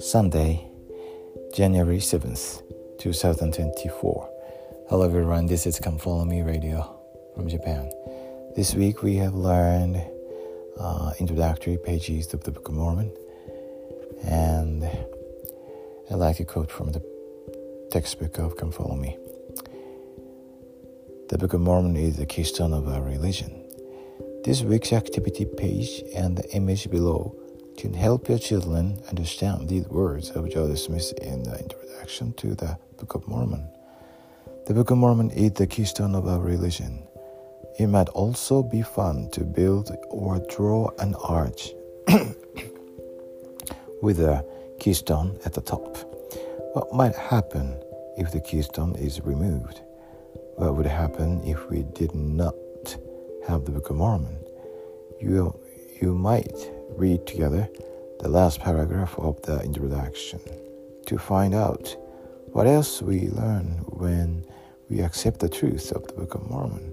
Sunday, January 7th, 2024. Hello everyone, this is Come Follow Me Radio from Japan. This week we have learned uh, introductory pages of the Book of Mormon and I like a quote from the textbook of Come Follow Me. The Book of Mormon is the keystone of our religion. This week's activity page and the image below can help your children understand these words of Joseph Smith in the introduction to the Book of Mormon. The Book of Mormon is the keystone of our religion. It might also be fun to build or draw an arch with a keystone at the top. What might happen if the keystone is removed? What would happen if we did not have the Book of Mormon? You, you might read together the last paragraph of the introduction to find out what else we learn when we accept the truth of the Book of Mormon.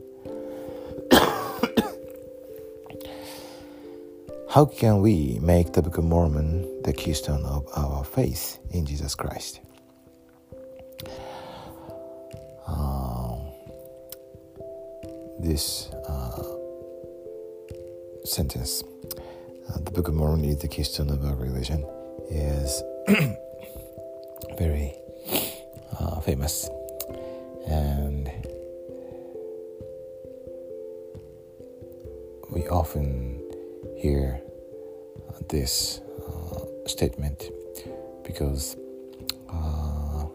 How can we make the Book of Mormon the keystone of our faith in Jesus Christ? This uh, sentence uh, the Book of Mormon is the keystone of our religion, is very uh, famous. And we often hear this uh, statement because uh,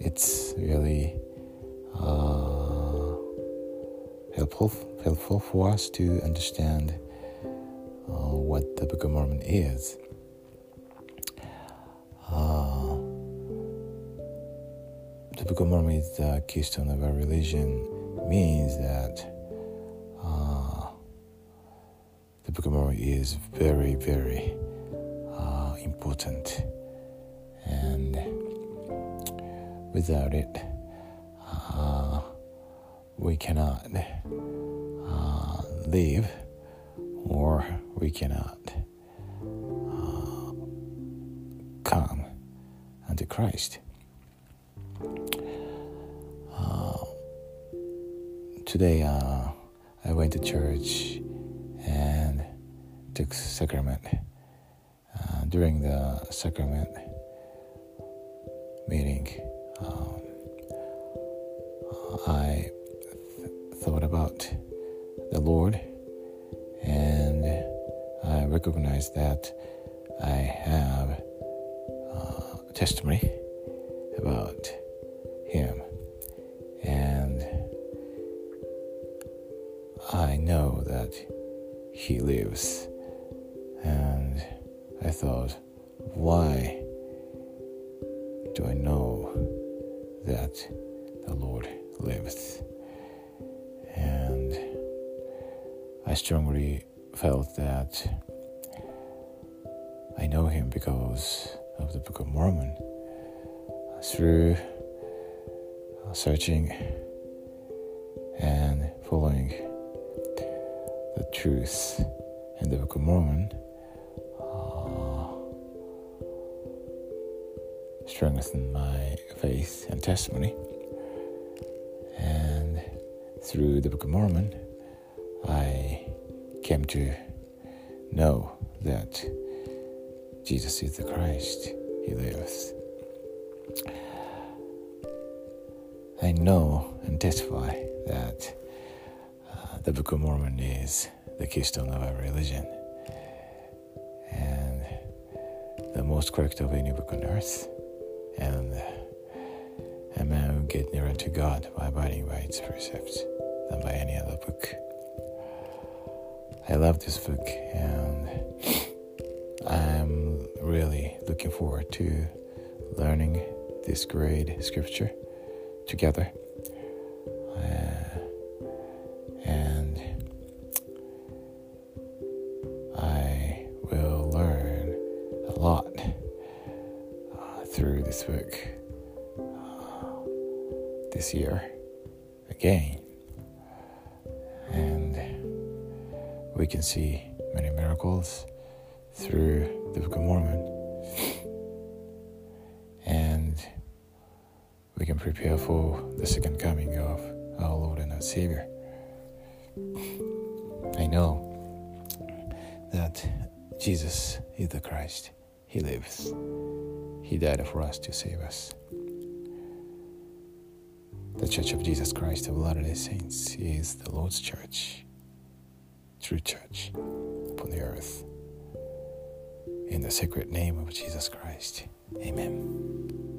it's really helpful helpful for us to understand uh, what the Book of Mormon is. Uh, the Book of Mormon is the keystone of our religion, means that uh, the Book of Mormon is very, very uh, important. And without it, uh, we cannot uh, live or we cannot uh, come unto Christ. Uh, today, uh, I went to church and took sacrament. Uh, during the sacrament meeting, um, I thought about the Lord and I recognize that I have uh, testimony about him, and I know that he lives. And I thought, why do I know that the Lord lives? I strongly felt that I know him because of the Book of Mormon. Through searching and following the truth in the Book of Mormon, uh, strengthened my faith and testimony. And through the Book of Mormon, I came to know that Jesus is the Christ, He lives. I know and testify that uh, the Book of Mormon is the keystone of our religion and the most correct of any book on earth, and a man who get nearer to God by abiding by its precepts than by any other book. I love this book and I'm really looking forward to learning this great scripture together. Uh, and I will learn a lot uh, through this book uh, this year again. We can see many miracles through the Book of Mormon. And we can prepare for the second coming of our Lord and our Savior. I know that Jesus is the Christ. He lives. He died for us to save us. The Church of Jesus Christ of Latter day Saints is the Lord's church, true church upon the earth. In the sacred name of Jesus Christ. Amen.